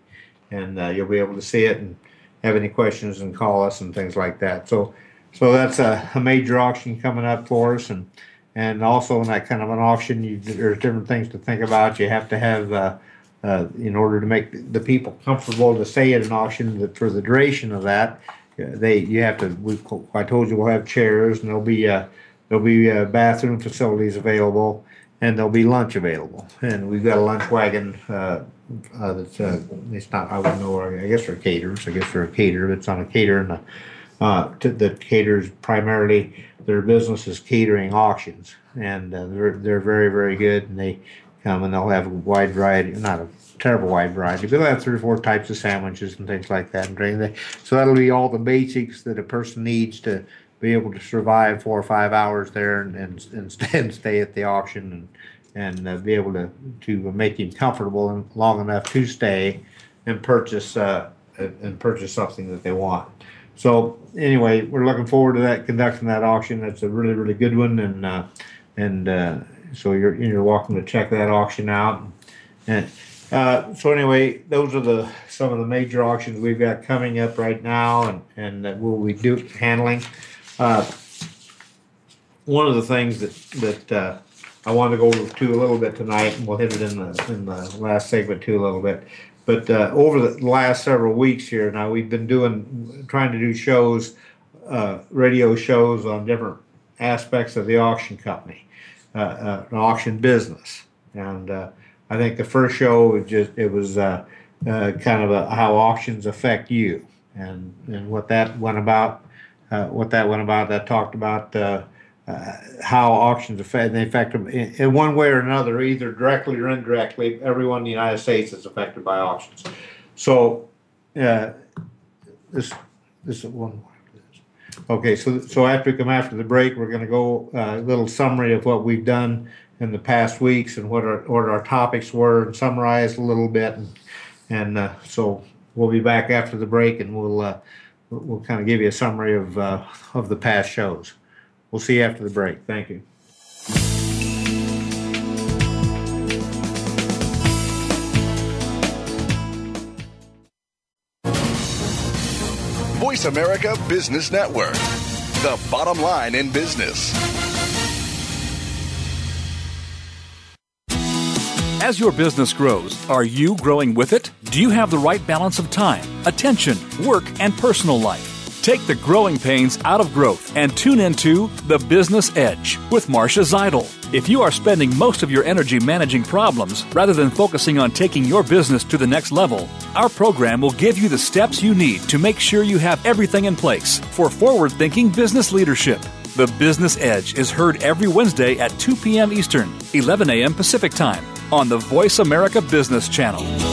and uh, you'll be able to see it and have any questions and call us and things like that. So so that's a, a major auction coming up for us and and also in that kind of an auction, you, there's different things to think about. You have to have, uh, uh, in order to make the people comfortable to stay at an auction that for the duration of that, uh, they you have to. We, I told you we'll have chairs and there'll be uh, there'll be uh, bathroom facilities available and there'll be lunch available. And we've got a lunch wagon uh, uh, that's uh, it's not I wouldn't know. I guess they're caterers. I guess they're a caterer. It's on a caterer and a, uh, to, that caters primarily their business is catering auctions, and uh, they're they're very very good, and they come and they'll have a wide variety, not a terrible wide variety, but they'll have three or four types of sandwiches and things like that, and drink. So that'll be all the basics that a person needs to be able to survive four or five hours there and and, *laughs* and, stay, at the auction and and uh, be able to to make him comfortable and long enough to stay and purchase uh, and purchase something that they want. So anyway, we're looking forward to that conducting that auction. That's a really really good one, and uh, and uh, so you're you're welcome to check that auction out. And uh, so anyway, those are the some of the major auctions we've got coming up right now, and and that we'll be do handling. Uh, one of the things that that uh, I want to go to a little bit tonight, and we'll hit it in the in the last segment too a little bit, but uh, over the last several weeks here now, we've been doing, trying to do shows, uh, radio shows on different aspects of the auction company, uh, uh an auction business. And uh, I think the first show it just it was uh, kind of a, how auctions affect you, and and what that went about, what that went about. That talked about uh, how auctions affect they affect them in, in, one way or another, either directly or indirectly. Everyone in the United States is affected by auctions. So, uh, this this is one. Okay, so so after we come after the break, we're going to go uh, a little summary of what we've done in the past weeks and what our what our topics were, and summarize a little bit, and and uh, so we'll be back after the break, and we'll uh, we'll kind of give you a summary of of the past shows. We'll see you after the break. Thank you. Voice America Business Network, the bottom line in business. As your business grows, are you growing with it? Do you have the right balance of time, attention, work, and personal life? Take the growing pains out of growth and tune into The Business Edge with Marcia Zidle. If you are spending most of your energy managing problems rather than focusing on taking your business to the next level, our program will give you the steps you need to make sure you have everything in place for forward thinking business leadership. The Business Edge is heard every Wednesday at 2 p.m. Eastern, 11 a.m. Pacific Time on the Voice America Business Channel.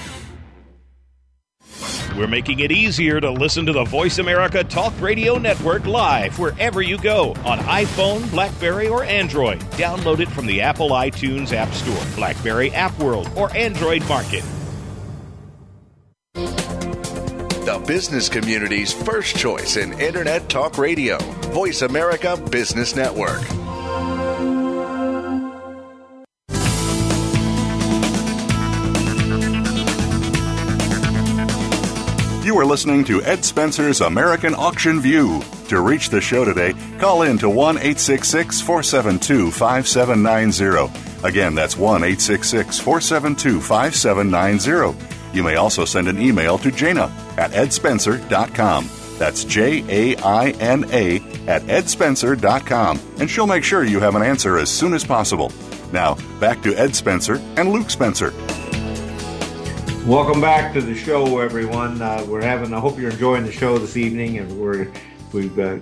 We're making it easier to listen to the Voice America Talk Radio Network live wherever you go on iPhone, Blackberry, or Android. Download it from the Apple iTunes App Store, Blackberry App World, or Android Market. The business community's first choice in Internet Talk Radio, Voice America Business Network. You are listening to Ed Spencer's American Auction View. To reach the show today, call in to 1 866 472 5790. Again, that's 1 866 472 5790. You may also send an email to Jaina at edspencer.com. That's J A I N A at edspencer.com, and she'll make sure you have an answer as soon as possible. Now, back to Ed Spencer and Luke Spencer. Welcome back to the show, everyone. Uh, we're having. I hope you're enjoying the show this evening, and we're we've uh,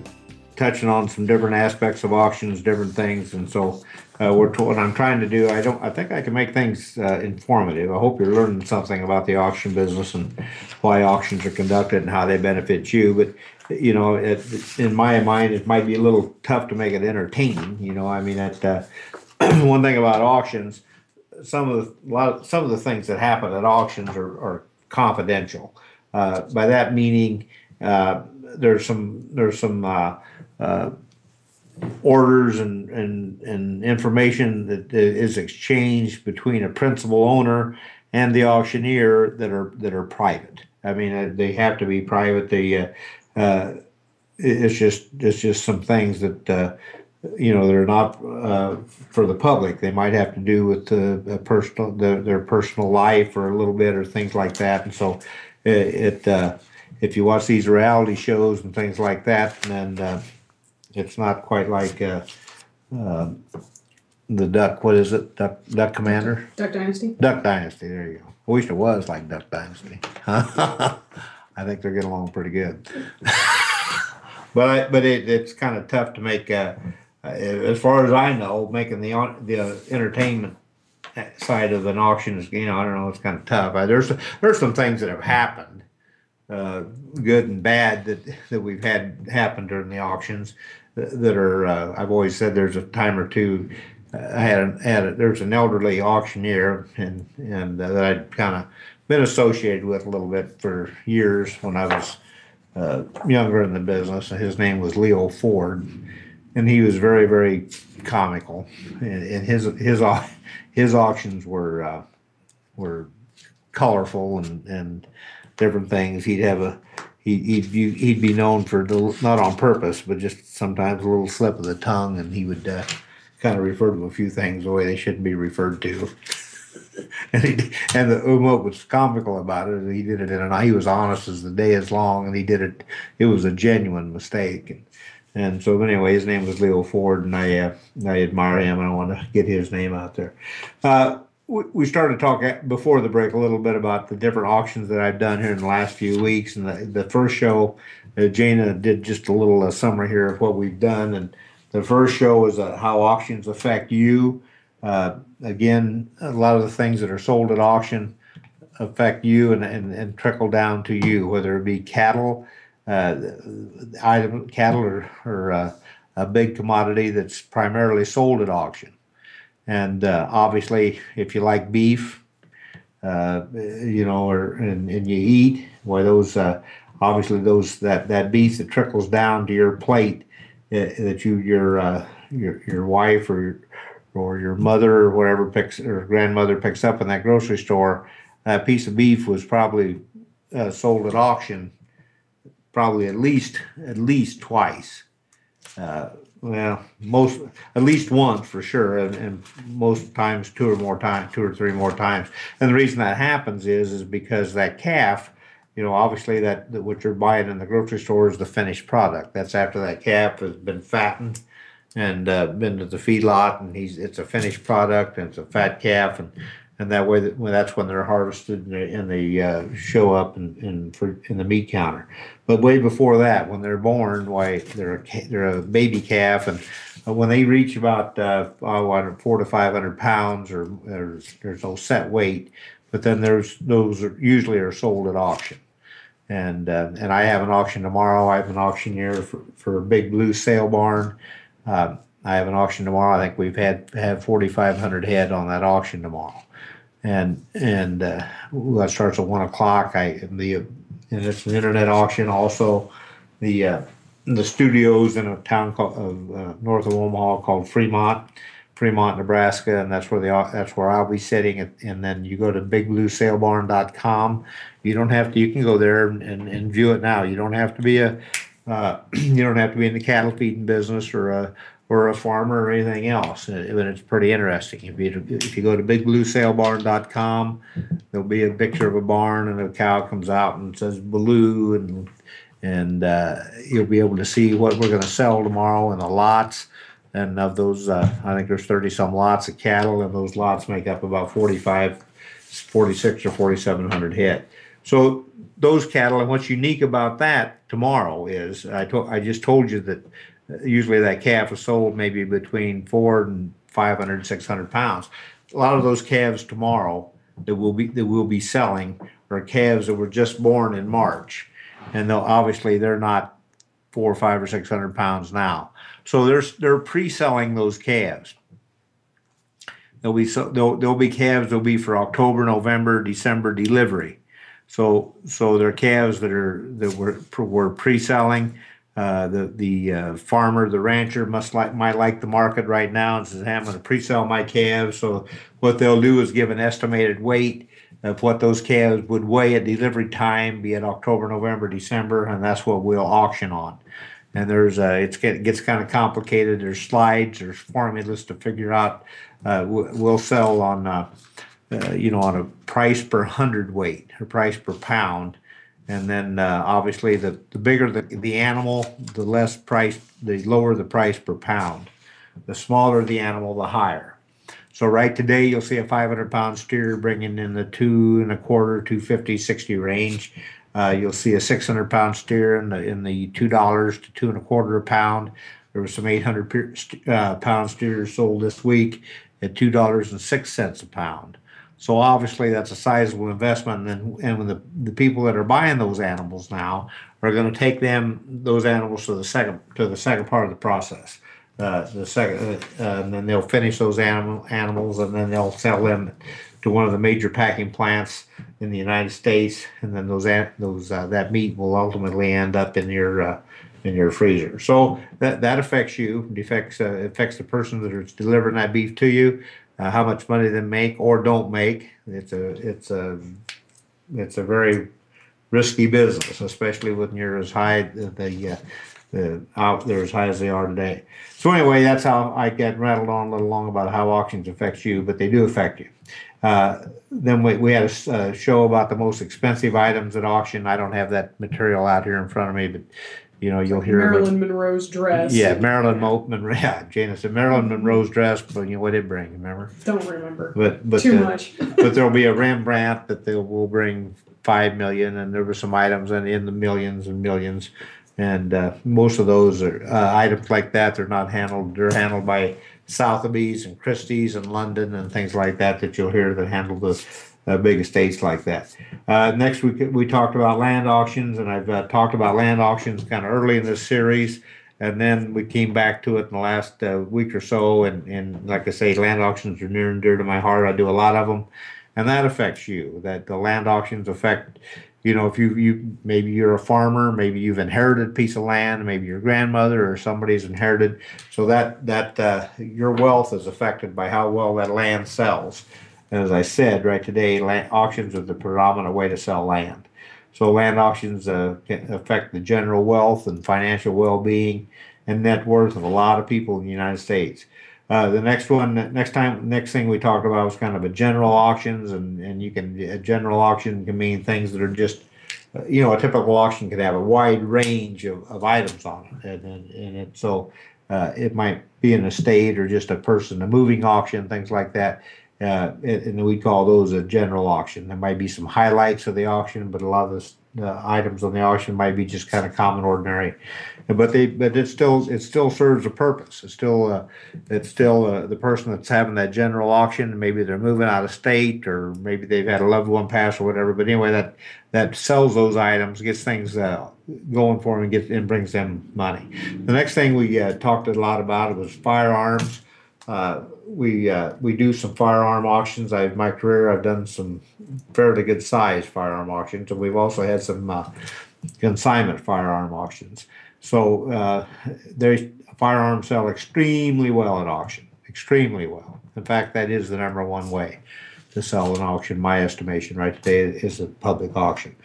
touching on some different aspects of auctions, different things, and so uh, we're what I'm trying to do. I don't. I think I can make things uh, informative. I hope you're learning something about the auction business and why auctions are conducted and how they benefit you. But you know, it, in my mind, it might be a little tough to make it entertaining. You know, I mean, that uh, *clears throat* one thing about auctions some of the, lot some of the things that happen at auctions are, are confidential. Uh, by that meaning, uh, there's some there's some uh, uh orders and, and and information that is exchanged between a principal owner and the auctioneer that are that are private. I mean, uh, they have to be private. They uh, it's just it's just some things that you know they're not uh, for the public. They might have to do with the, personal the, their personal life or a little bit or things like that. And so it, it uh, if you watch these reality shows and things like that, then uh, it's not quite like uh, uh, the Duck. What is it? Duck Duck Commander. Duck Dynasty. Duck Dynasty. There you go. I wish it was like Duck Dynasty. *laughs* I think they're getting along pretty good. *laughs* but but it, it's kind of tough to make uh, uh, as far as I know, making the the entertainment side of an auction is, you know, I don't know, it's kind of tough. Uh, there's there's some things that have happened, uh, good and bad that that we've had happen during the auctions that are. Uh, I've always said there's a time or two. Uh, I had an, had a, there's an elderly auctioneer and and uh, that I'd kind of been associated with a little bit for years when I was younger in the business. His name was Leo Ford and he was very very comical. And, and his his his auctions were uh, were colorful and and different things. He'd have a he'd, he'd, he'd be known for not on purpose but just sometimes a little slip of the tongue. And he would uh, kind of refer to a few things the way they shouldn't be referred to. *laughs* And he and the what was comical about it he did it in an he was honest as the day is long and he did it it was a genuine mistake. And and so, anyway, his name was Leo Ford, and I uh, I admire him, and I want to get his name out there. Uh, we, we started talking before the break a little bit about the different auctions that I've done here in the last few weeks. And the, the first show, uh, Jaina did just a little uh, summary here of what we've done. And the first show was uh, how auctions affect you. Uh, again, a lot of the things that are sold at auction affect you and, and, and trickle down to you, whether it be cattle item cattle are, are uh, a big commodity that's primarily sold at auction. And uh, obviously, if you like beef, uh, you know, or and, and you eat, why those uh, obviously those that, that beef that trickles down to your plate uh, that you your your your wife or or your mother or whatever picks or grandmother picks up in that grocery store, a piece of beef was probably sold at auction probably at least at least twice. Uh, well, most at least once for sure, and, and, most times two or more times, two or three more times. And the reason that happens is is because that calf you know, obviously that, that what you're buying in the grocery store is the finished product. That's after that calf has been fattened and uh, been to the feedlot, and he's it's a finished product and it's a fat calf, and and that way that, well, that's when they're harvested and they, and they uh, show up in, in for in the meat counter. But way before that, when they're born, why they're a, they're a baby calf, and uh, when they reach about uh, oh, to five hundred pounds, or there's there's no set weight, but then there's those are, usually are sold at auction and uh, and I have an auction tomorrow. I have an auctioneer for, for a big blue sale barn. Uh, I have an auction tomorrow. I think we've had have 4,500 head on that auction tomorrow, and and uh, that starts at one o'clock. I the and it's an internet auction. Also, the uh, the studios in a town called uh, north of Omaha called Fremont. Fremont, Nebraska, and that's where the that's where I'll be sitting. It, and then you go to bigbluesalebarn.com. You don't have to. You can go there and, and, and view it now. You don't have to be a uh, *clears throat* you don't have to be in the cattle feeding business or a or a farmer or anything else. And it's pretty interesting. If you if you go to bigbluesalebarn.com, there'll be a picture of a barn and a cow comes out and says blue and and uh, you'll be able to see what we're going to sell tomorrow and the lots and of those, uh, I think there's 30 some lots of cattle, and those lots make up about 45, 46 or 4,700 head. So those cattle, and what's unique about that tomorrow is I told I just told you that usually that calf is sold maybe between four and 500, 600 pounds. A lot of those calves tomorrow that will be that we'll be selling are calves that were just born in March, and they'll obviously they're not four or five or six hundred pounds now. So there's they're pre-selling those calves. There'll be so there'll, there'll be calves that'll be for October, November, December delivery. So so they're calves that are that were were pre-selling. Uh, the the uh, farmer, the rancher must like might like the market right now and says, hey, "I'm going to pre-sell my calves." So what they'll do is give an estimated weight of what those calves would weigh at delivery time, be it October, November, December, and that's what we'll auction on and there's uh, it gets kind of complicated. There's slides, there's formulas to figure out. Uh, we'll sell on uh, uh, you know on a price per hundredweight or price per pound, and then uh, obviously the, the bigger the, the animal, the less price, the lower the price per pound. The smaller the animal, the higher. So right today you'll see a 500 pound steer bringing in the two and a quarter, 250, 60 range. Uh, you'll see a 600 pound steer in the in the two dollars to two and a quarter a pound. There was some 800 uh, pound steers sold this week at two dollars and six cents a pound. So obviously that's a sizable investment, and then and when the the people that are buying those animals now are going to take them those animals to the second to the second part of the process. Uh, the second, uh, and then they'll finish those animal animals, and then they'll sell them to one of the major packing plants in the United States, and then those those uh, that meat will ultimately end up in your uh, in your freezer. So that that affects you. It affects uh, affects the person that is delivering that beef to you, uh, how much money they make or don't make. It's a it's a it's a very risky business, especially when you're as high the, uh, the out there as high as they are today. So anyway, that's how I get rattled on a little long about how auctions affect you, but they do affect you. Uh, then we, we had a, a, show about the most expensive items at auction. I don't have that material out here in front of me, but you know you'll hear Marilyn about, Monroe's dress. Yeah, Marilyn Mo- Monroe. *laughs* Yeah, Jaina said Marilyn Monroe's dress, but you know what did bring? Remember? Don't remember. But but too much. *laughs* but there'll be a Rembrandt that they will bring five million, and there were some items in, in the millions and millions, and uh, most of those are uh, items like that. They're not handled. They're handled by Sotheby's and Christie's and London and things like that that you'll hear that handle the uh, big estates like that. Uh, next week we talked about land auctions, and I've uh, talked about land auctions kind of early in this series, and then we came back to it in the last uh, week or so. And, and like I say, land auctions are near and dear to my heart. I do a lot of them, and that affects you. That the land auctions affect you know, if you you maybe you're a farmer, maybe you've inherited a piece of land, maybe your grandmother or somebody's inherited, so that that uh, your wealth is affected by how well that land sells. As I said, right today, land, auctions are the predominant way to sell land. So land auctions uh, can affect the general wealth and financial well-being and net worth of a lot of people in the United States. Uh, the next one, next time, next thing we talked about was kind of a general auctions, and and you can a general auction can mean things that are just uh, you know, a typical auction could have a wide range of, of items on it, and and, and it, so uh, it might be an estate or just a person, a moving auction, things like that. Uh, and, we call those a general auction. There might be some highlights of the auction, but a lot of the uh, items on the auction might be just kind of common, ordinary. But they, but it still, it still serves a purpose. It's still, uh, it's still uh, the person that's having that general auction. Maybe they're moving out of state, or maybe they've had a loved one pass, or whatever. But anyway, that that sells those items, gets things uh, going for them, and gets and brings them money. The next thing we uh, talked a lot about was firearms. We uh, we do some firearm auctions. I, my career, I've done some fairly good size firearm auctions, and we've also had some uh, consignment firearm auctions. So uh, firearms sell extremely well at auction, extremely well. In fact, that is the number one way to sell an auction. My estimation, right today, is a public auction.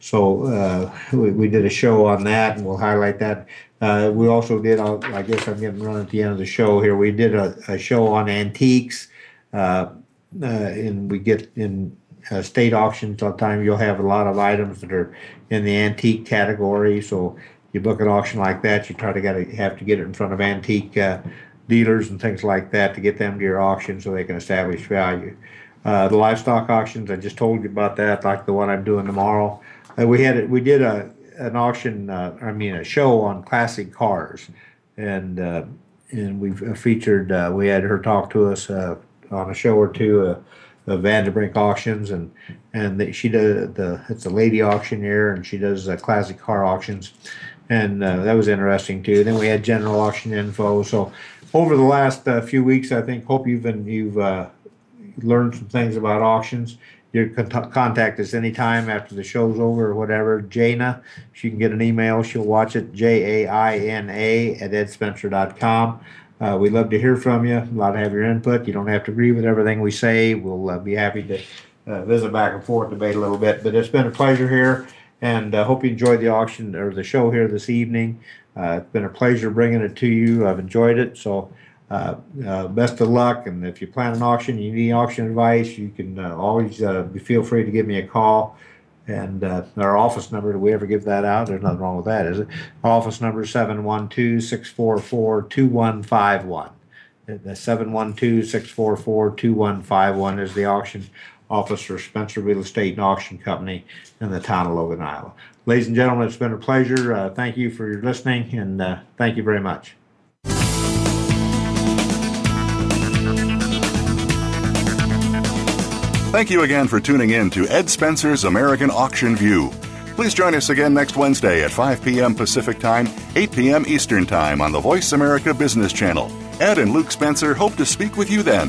So uh, we, we did a show on that, and we'll highlight that. Uh, we also did, uh, I guess I'm getting run at the end of the show here. We did a, a show on antiques, uh, uh, and we get in uh, state auctions all the time. You'll have a lot of items that are in the antique category. So you book an auction like that, you try to get have to get it in front of antique dealers and things like that to get them to your auction so they can establish value. The livestock auctions, I just told you about that, like the one I'm doing tomorrow. We had it. we did a an auction, uh, I mean a show on classic cars, and uh, and we've featured. Uh, we had her talk to us uh, on a show or two uh, of Vanderbrink auctions, and and the, she does the it's a lady auctioneer, and she does uh, classic car auctions, and uh, that was interesting too. Then we had general auction info. So over the last uh, few weeks, I think hope you've been you've uh, learned some things about auctions. You can contact us anytime after the show's over or whatever. Jaina, she can get an email. She'll watch it. J A I N A at edspencer.com. Uh, we'd love to hear from you. Love to have your input. You don't have to agree with everything we say. We'll uh, be happy to uh, visit back and forth, debate a little bit. But it's been a pleasure here, and uh, hope you enjoyed the auction or the show here this evening. Uh, it's been a pleasure bringing it to you. I've enjoyed it. So, uh, uh, best of luck. And if you plan an auction, you need auction advice, you can uh, always uh, feel free to give me a call. And uh, our office number, do we ever give that out? There's nothing wrong with that, is it? Office number is 712 644 2151. The 712 644 2151 is the auction office for Spencer Real Estate and Auction Company in the town of Logan, Iowa. Ladies and gentlemen, it's been a pleasure. Uh, thank you for your listening, and thank you very much. Thank you again for tuning in to Ed Spencer's American Auction View. Please join us again next Wednesday at 5 p.m. Pacific Time, 8 p.m. Eastern Time on the Voice America Business Channel. Ed and Luke Spencer hope to speak with you then.